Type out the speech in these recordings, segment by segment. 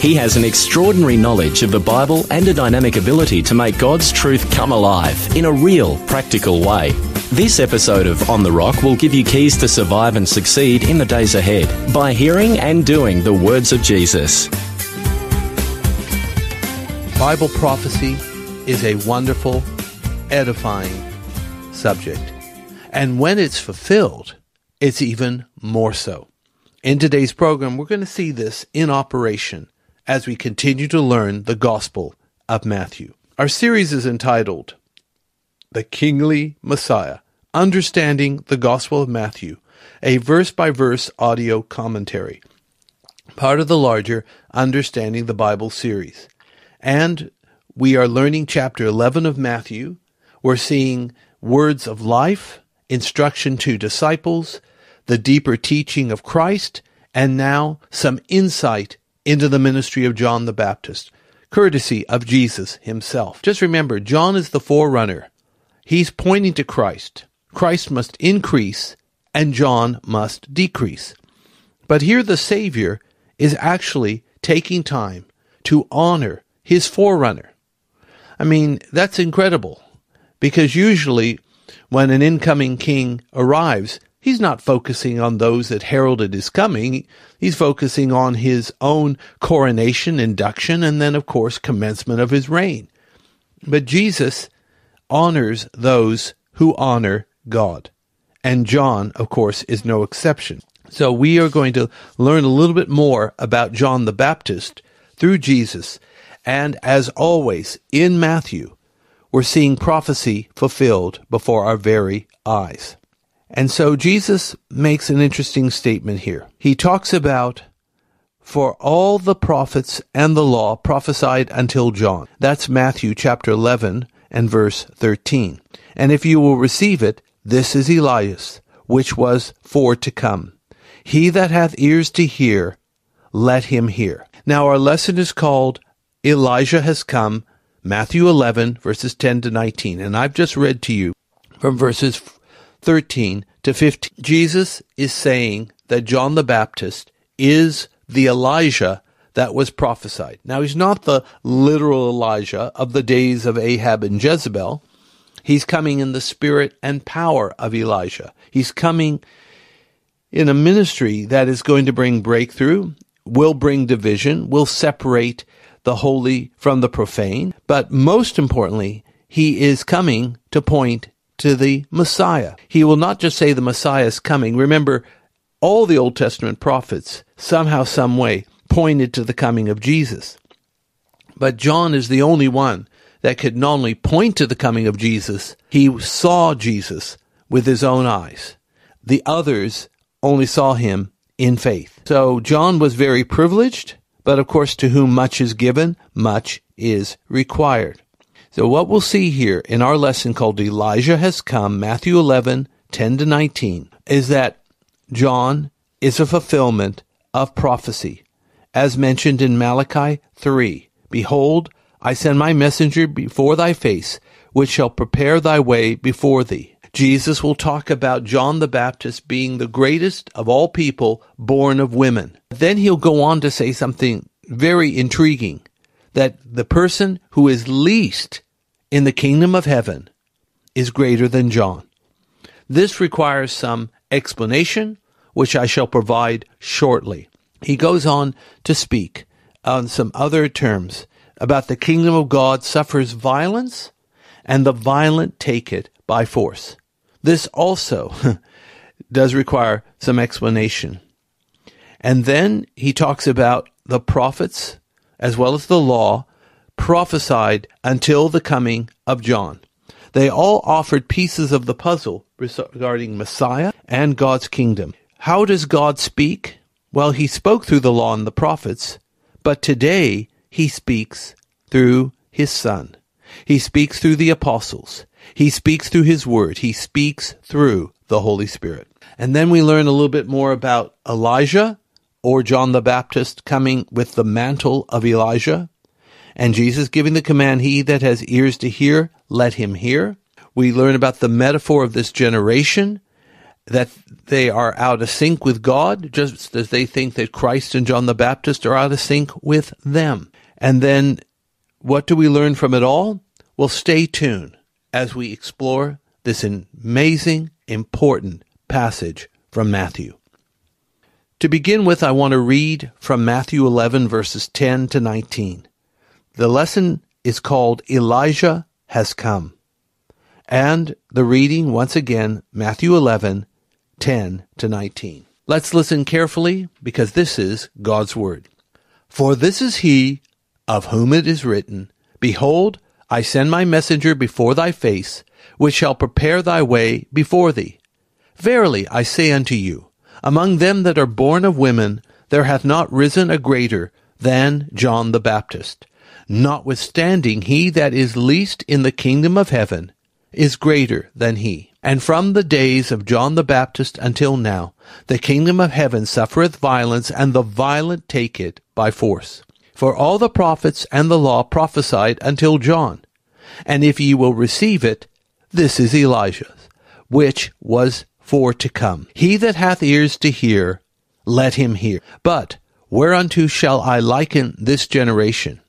He has an extraordinary knowledge of the Bible and a dynamic ability to make God's truth come alive in a real, practical way. This episode of On the Rock will give you keys to survive and succeed in the days ahead by hearing and doing the words of Jesus. Bible prophecy is a wonderful, edifying subject. And when it's fulfilled, it's even more so. In today's program, we're going to see this in operation as we continue to learn the Gospel of Matthew. Our series is entitled The Kingly Messiah Understanding the Gospel of Matthew, a verse by verse audio commentary, part of the larger Understanding the Bible series. And we are learning chapter 11 of Matthew. We're seeing words of life, instruction to disciples, the deeper teaching of Christ, and now some insight into the ministry of John the Baptist, courtesy of Jesus himself. Just remember, John is the forerunner. He's pointing to Christ. Christ must increase and John must decrease. But here the Savior is actually taking time to honor his forerunner. I mean, that's incredible because usually when an incoming king arrives, He's not focusing on those that heralded his coming. He's focusing on his own coronation, induction, and then, of course, commencement of his reign. But Jesus honors those who honor God. And John, of course, is no exception. So we are going to learn a little bit more about John the Baptist through Jesus. And as always, in Matthew, we're seeing prophecy fulfilled before our very eyes. And so Jesus makes an interesting statement here. He talks about for all the prophets and the law prophesied until John. That's Matthew chapter 11 and verse 13. And if you will receive it, this is Elias, which was for to come. He that hath ears to hear, let him hear. Now our lesson is called Elijah has come, Matthew 11 verses 10 to 19. And I've just read to you from verses 13 to 15. Jesus is saying that John the Baptist is the Elijah that was prophesied. Now, he's not the literal Elijah of the days of Ahab and Jezebel. He's coming in the spirit and power of Elijah. He's coming in a ministry that is going to bring breakthrough, will bring division, will separate the holy from the profane. But most importantly, he is coming to point to the Messiah. He will not just say the Messiah is coming. Remember, all the Old Testament prophets somehow, some way pointed to the coming of Jesus. But John is the only one that could not only point to the coming of Jesus, he saw Jesus with his own eyes. The others only saw him in faith. So John was very privileged, but of course, to whom much is given, much is required. So what we'll see here in our lesson called Elijah has come, Matthew 11, 10 to 19, is that John is a fulfillment of prophecy. As mentioned in Malachi 3, Behold, I send my messenger before thy face, which shall prepare thy way before thee. Jesus will talk about John the Baptist being the greatest of all people born of women. Then he'll go on to say something very intriguing that the person who is least in the kingdom of heaven is greater than John. This requires some explanation, which I shall provide shortly. He goes on to speak on some other terms about the kingdom of God suffers violence and the violent take it by force. This also does require some explanation. And then he talks about the prophets as well as the law prophesied until the coming of John. They all offered pieces of the puzzle regarding Messiah and God's kingdom. How does God speak? Well, he spoke through the law and the prophets, but today he speaks through his son. He speaks through the apostles. He speaks through his word. He speaks through the Holy Spirit. And then we learn a little bit more about Elijah or John the Baptist coming with the mantle of Elijah. And Jesus giving the command, He that has ears to hear, let him hear. We learn about the metaphor of this generation, that they are out of sync with God, just as they think that Christ and John the Baptist are out of sync with them. And then what do we learn from it all? Well, stay tuned as we explore this amazing, important passage from Matthew. To begin with, I want to read from Matthew 11, verses 10 to 19. The lesson is called Elijah has come. And the reading, once again, Matthew 11, 10 to 19. Let's listen carefully because this is God's Word. For this is he of whom it is written, Behold, I send my messenger before thy face, which shall prepare thy way before thee. Verily I say unto you, among them that are born of women, there hath not risen a greater than John the Baptist. Notwithstanding, he that is least in the kingdom of heaven is greater than he. And from the days of John the Baptist until now, the kingdom of heaven suffereth violence, and the violent take it by force. For all the prophets and the law prophesied until John. And if ye will receive it, this is Elias, which was for to come. He that hath ears to hear, let him hear. But whereunto shall I liken this generation?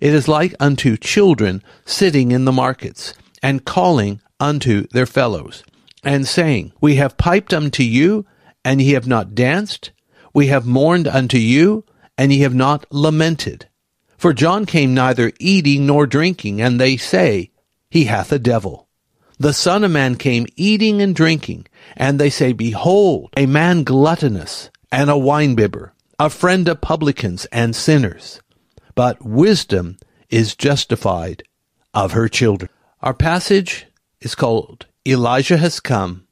It is like unto children sitting in the markets, and calling unto their fellows, and saying, We have piped unto you, and ye have not danced. We have mourned unto you, and ye have not lamented. For John came neither eating nor drinking, and they say, He hath a devil. The Son of Man came eating and drinking, and they say, Behold, a man gluttonous, and a winebibber, a friend of publicans and sinners but wisdom is justified of her children. Our passage is called Elijah has come,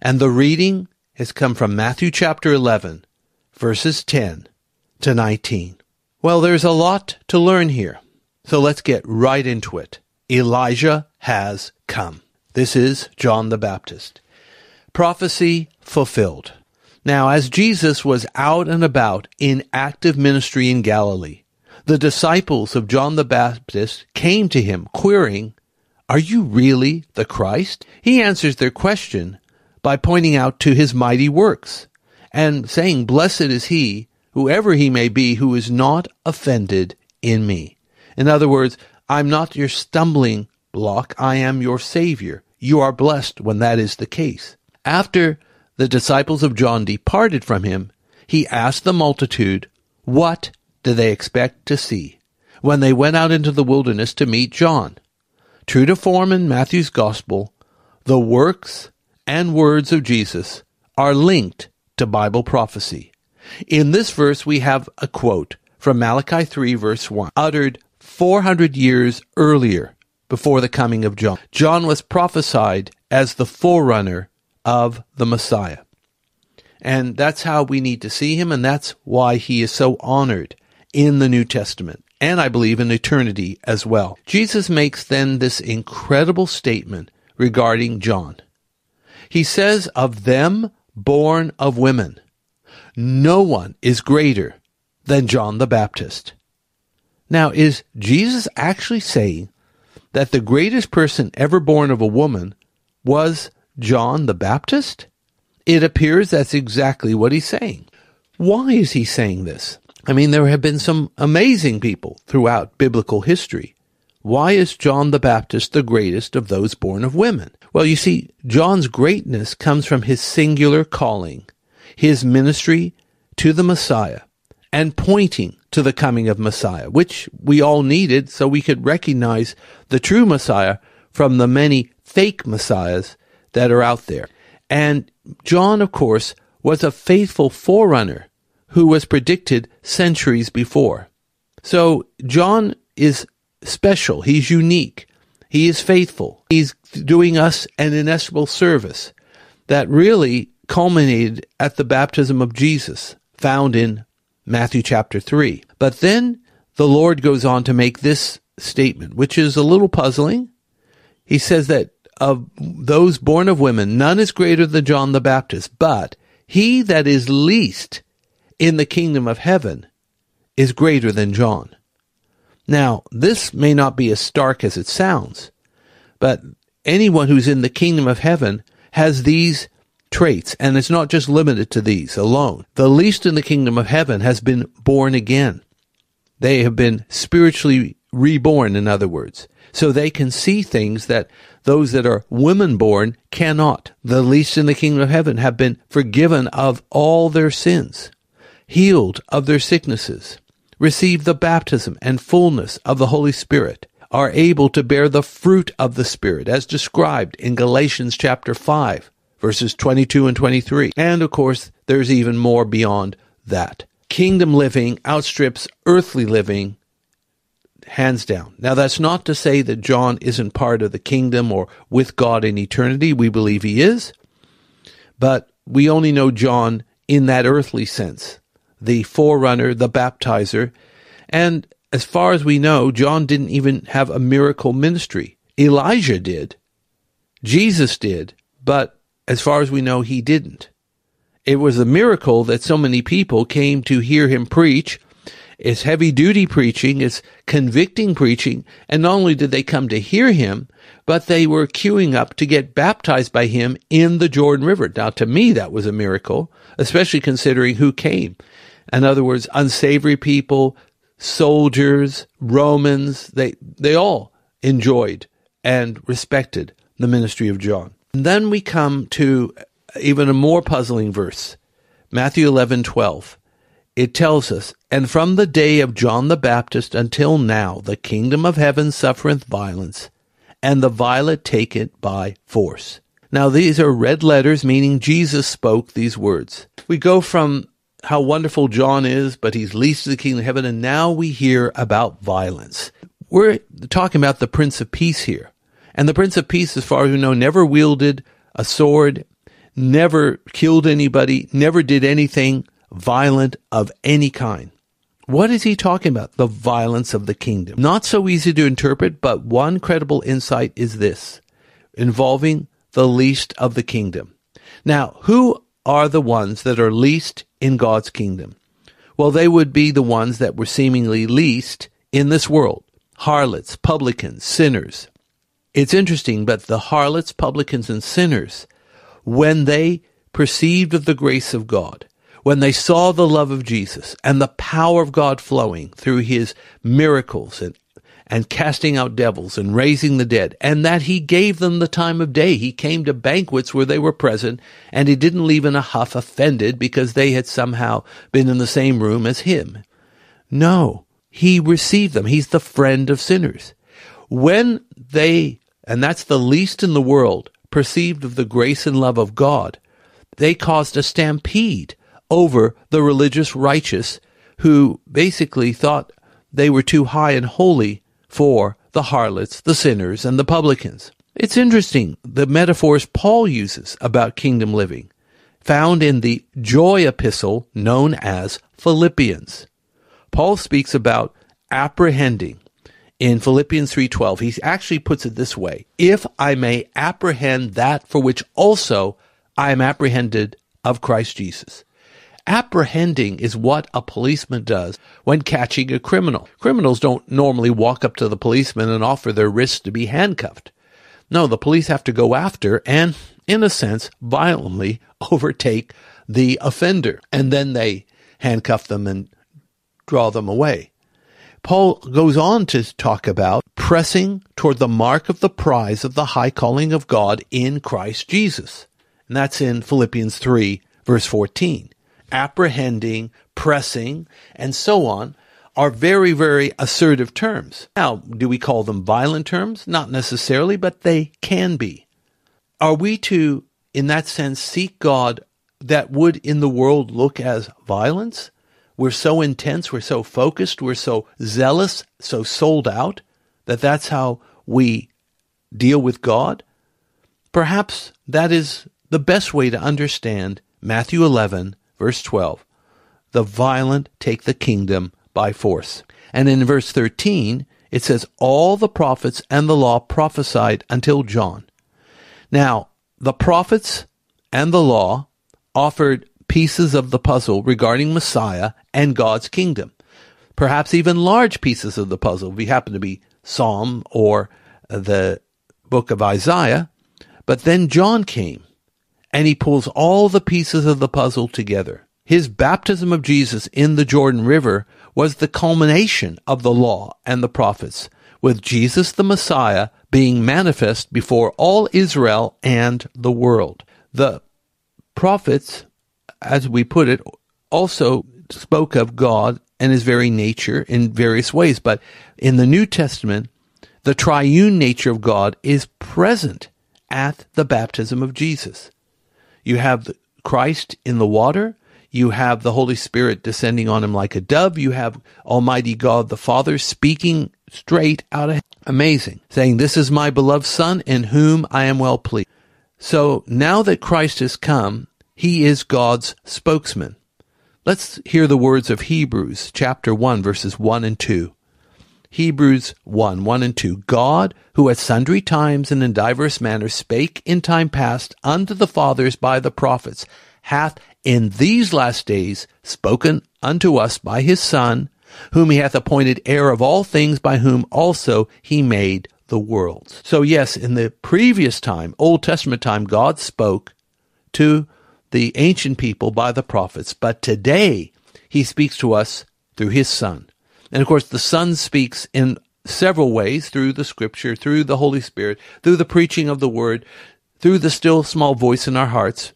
and the reading has come from Matthew chapter 11, verses 10 to 19. Well, there's a lot to learn here, so let's get right into it. Elijah has come. This is John the Baptist. Prophecy fulfilled. Now, as Jesus was out and about in active ministry in Galilee, the disciples of John the Baptist came to him, querying, Are you really the Christ? He answers their question by pointing out to his mighty works and saying, Blessed is he, whoever he may be, who is not offended in me. In other words, I'm not your stumbling block, I am your Savior. You are blessed when that is the case. After the disciples of John departed from him, he asked the multitude, What do they expect to see when they went out into the wilderness to meet John? True to form in Matthew's Gospel, the works and words of Jesus are linked to Bible prophecy. In this verse, we have a quote from Malachi 3, verse 1, uttered 400 years earlier before the coming of John. John was prophesied as the forerunner of the Messiah. And that's how we need to see him, and that's why he is so honored in the New Testament, and I believe in eternity as well. Jesus makes then this incredible statement regarding John. He says, Of them born of women, no one is greater than John the Baptist. Now, is Jesus actually saying that the greatest person ever born of a woman was John the Baptist? It appears that's exactly what he's saying. Why is he saying this? I mean, there have been some amazing people throughout biblical history. Why is John the Baptist the greatest of those born of women? Well, you see, John's greatness comes from his singular calling, his ministry to the Messiah, and pointing to the coming of Messiah, which we all needed so we could recognize the true Messiah from the many fake Messiahs that are out there. And John, of course, was a faithful forerunner who was predicted centuries before. So John is special. He's unique. He is faithful. He's doing us an inestimable service that really culminated at the baptism of Jesus, found in Matthew chapter 3. But then the Lord goes on to make this statement, which is a little puzzling. He says that of those born of women, none is greater than John the Baptist, but he that is least in the kingdom of heaven is greater than John. Now, this may not be as stark as it sounds, but anyone who's in the kingdom of heaven has these traits, and it's not just limited to these alone. The least in the kingdom of heaven has been born again. They have been spiritually reborn, in other words. So they can see things that those that are women born cannot. The least in the kingdom of heaven have been forgiven of all their sins, healed of their sicknesses, received the baptism and fullness of the Holy Spirit, are able to bear the fruit of the Spirit as described in Galatians chapter 5, verses 22 and 23. And of course, there's even more beyond that. Kingdom living outstrips earthly living hands down. Now, that's not to say that John isn't part of the kingdom or with God in eternity. We believe he is. But we only know John in that earthly sense the forerunner, the baptizer. And as far as we know, John didn't even have a miracle ministry. Elijah did. Jesus did. But as far as we know, he didn't. It was a miracle that so many people came to hear him preach. It's heavy duty preaching. It's convicting preaching. And not only did they come to hear him, but they were queuing up to get baptized by him in the Jordan River. Now, to me, that was a miracle, especially considering who came. In other words, unsavory people, soldiers, Romans, they, they all enjoyed and respected the ministry of John. And then we come to even a more puzzling verse, Matthew 11, 12. It tells us, And from the day of John the Baptist until now, the kingdom of heaven suffereth violence, and the violent take it by force. Now, these are red letters, meaning Jesus spoke these words. We go from how wonderful John is, but he's least of the kingdom of heaven, and now we hear about violence. We're talking about the Prince of Peace here. And the Prince of Peace, as far as we know, never wielded a sword, never killed anybody, never did anything violent of any kind. What is he talking about? The violence of the kingdom. Not so easy to interpret, but one credible insight is this involving the least of the kingdom. Now, who are the ones that are least in God's kingdom? Well, they would be the ones that were seemingly least in this world harlots, publicans, sinners. It's interesting, but the harlots, publicans, and sinners, when they perceived of the grace of God, when they saw the love of Jesus and the power of God flowing through his miracles and, and casting out devils and raising the dead, and that he gave them the time of day. He came to banquets where they were present, and he didn't leave in a huff offended because they had somehow been in the same room as him. No, he received them. He's the friend of sinners. When they, and that's the least in the world, perceived of the grace and love of God, they caused a stampede over the religious righteous who basically thought they were too high and holy for the harlots, the sinners, and the publicans. It's interesting the metaphors Paul uses about kingdom living, found in the joy epistle known as Philippians. Paul speaks about apprehending in Philippians 3:12. He actually puts it this way: "If I may apprehend that for which also I am apprehended of Christ Jesus." Apprehending is what a policeman does when catching a criminal. Criminals don't normally walk up to the policeman and offer their wrists to be handcuffed. No, the police have to go after and, in a sense, violently overtake the offender. And then they handcuff them and draw them away. Paul goes on to talk about pressing toward the mark of the prize of the high calling of God in Christ Jesus. And that's in Philippians 3, verse 14 apprehending, pressing, and so on are very, very assertive terms. Now, do we call them violent terms? Not necessarily, but they can be. Are we to, in that sense, seek God that would in the world look as violence? We're so intense, we're so focused, we're so zealous, so sold out that that's how we deal with God? Perhaps that is the best way to understand Matthew 11, verse 12. The violent take the kingdom by force. And in verse 13, it says, All the prophets and the law prophesied until John. Now, the prophets and the law offered pieces of the puzzle regarding Messiah and God's kingdom. Perhaps even large pieces of the puzzle, if we happen to be Psalm or uh, the book of Isaiah. But then John came and he pulls all the pieces of the puzzle together. His baptism of Jesus in the Jordan River was the culmination of the law and the prophets, with Jesus the Messiah being manifest before all Israel and the world. The prophets, as we put it, also spoke of God and his very nature in various ways, but in the New Testament, the triune nature of God is present at the baptism of Jesus. You have Christ in the water, you have the Holy Spirit descending on him like a dove. You have Almighty God the Father speaking straight out of amazing, saying, This is my beloved Son in whom I am well pleased. So now that Christ has come, he is God's spokesman. Let's hear the words of Hebrews chapter 1 verses 1 and 2. Hebrews 1, 1 and 2. God, who at sundry times and in divers manners spake in time past unto the fathers by the prophets, hath in these last days spoken unto us by his Son, whom he hath appointed heir of all things, by whom also he made the worlds. So yes, in the previous time, Old Testament time, God spoke to the ancient people by the prophets, but today he speaks to us through his Son. And of course, the Son speaks in several ways through the scripture, through the Holy Spirit, through the preaching of the word, through the still small voice in our hearts.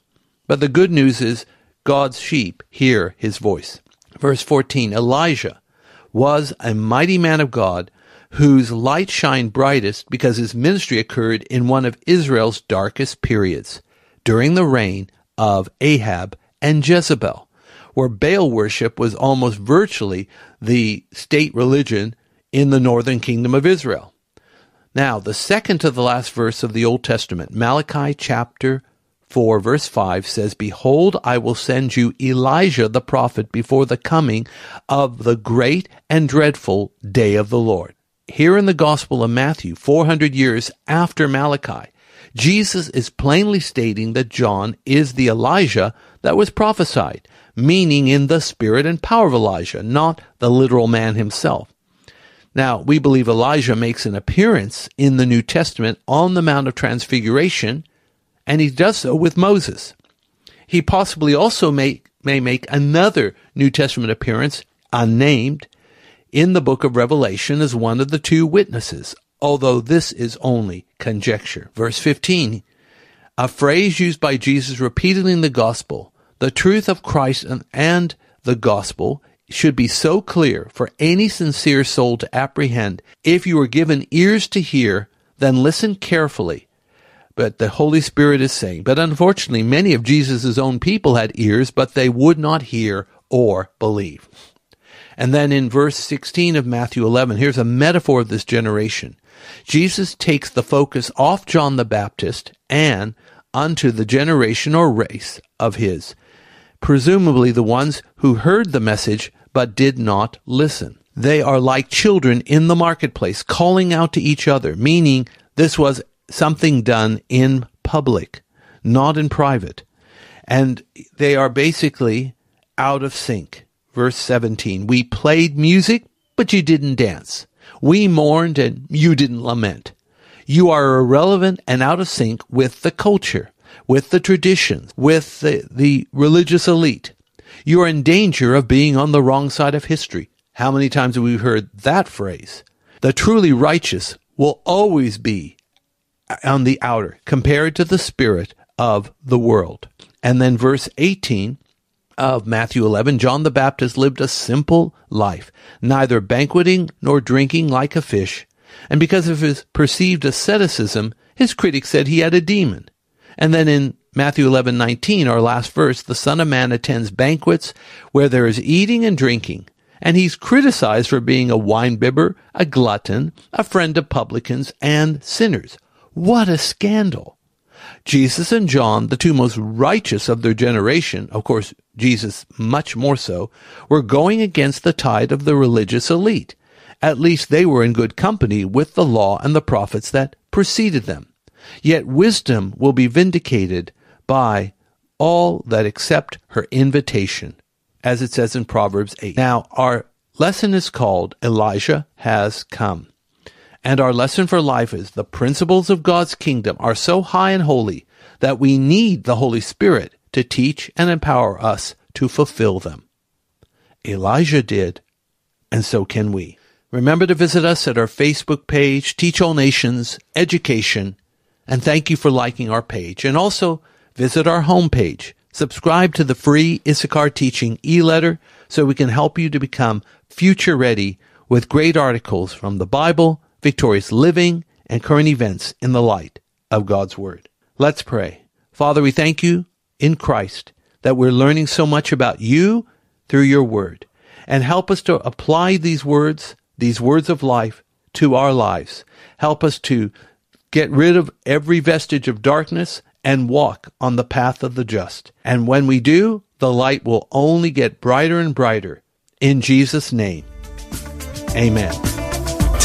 But the good news is God's sheep hear his voice. Verse 14 Elijah was a mighty man of God whose light shined brightest because his ministry occurred in one of Israel's darkest periods, during the reign of Ahab and Jezebel, where Baal worship was almost virtually the state religion in the northern kingdom of Israel. Now, the second to the last verse of the Old Testament, Malachi chapter 4 verse 5 says, Behold, I will send you Elijah the prophet before the coming of the great and dreadful day of the Lord. Here in the Gospel of Matthew, 400 years after Malachi, Jesus is plainly stating that John is the Elijah that was prophesied, meaning in the spirit and power of Elijah, not the literal man himself. Now, we believe Elijah makes an appearance in the New Testament on the Mount of Transfiguration and he does so with Moses. He possibly also may, may make another New Testament appearance, unnamed, in the book of Revelation as one of the two witnesses, although this is only conjecture. Verse 15, a phrase used by Jesus repeatedly in the gospel, the truth of Christ and, and the gospel should be so clear for any sincere soul to apprehend. If you are given ears to hear, then listen carefully but the Holy Spirit is saying. But unfortunately, many of Jesus' own people had ears, but they would not hear or believe. And then in verse 16 of Matthew 11, here's a metaphor of this generation. Jesus takes the focus off John the Baptist and onto the generation or race of his, presumably the ones who heard the message but did not listen. They are like children in the marketplace calling out to each other, meaning this was something done in public, not in private. And they are basically out of sync. Verse 17, we played music, but you didn't dance. We mourned and you didn't lament. You are irrelevant and out of sync with the culture, with the traditions, with the, the religious elite. You are in danger of being on the wrong side of history. How many times have we heard that phrase? The truly righteous will always be on the outer compared to the spirit of the world. And then verse 18 of Matthew 11, John the Baptist lived a simple life, neither banqueting nor drinking like a fish. And because of his perceived asceticism, his critics said he had a demon. And then in Matthew 11:19, our last verse, the Son of Man attends banquets where there is eating and drinking, and he's criticized for being a winebibber, a glutton, a friend of publicans and sinners. What a scandal. Jesus and John, the two most righteous of their generation, of course, Jesus much more so, were going against the tide of the religious elite. At least they were in good company with the law and the prophets that preceded them. Yet wisdom will be vindicated by all that accept her invitation, as it says in Proverbs 8. Now, our lesson is called Elijah Has Come. And our lesson for life is the principles of God's kingdom are so high and holy that we need the Holy Spirit to teach and empower us to fulfill them. Elijah did, and so can we. Remember to visit us at our Facebook page, Teach All Nations Education, and thank you for liking our page. And also visit our homepage. Subscribe to the free Issachar Teaching e-letter so we can help you to become future ready with great articles from the Bible, victorious living, and current events in the light of God's Word. Let's pray. Father, we thank you in Christ that we're learning so much about you through your Word. And help us to apply these words, these words of life, to our lives. Help us to get rid of every vestige of darkness and walk on the path of the just. And when we do, the light will only get brighter and brighter. In Jesus' name, amen.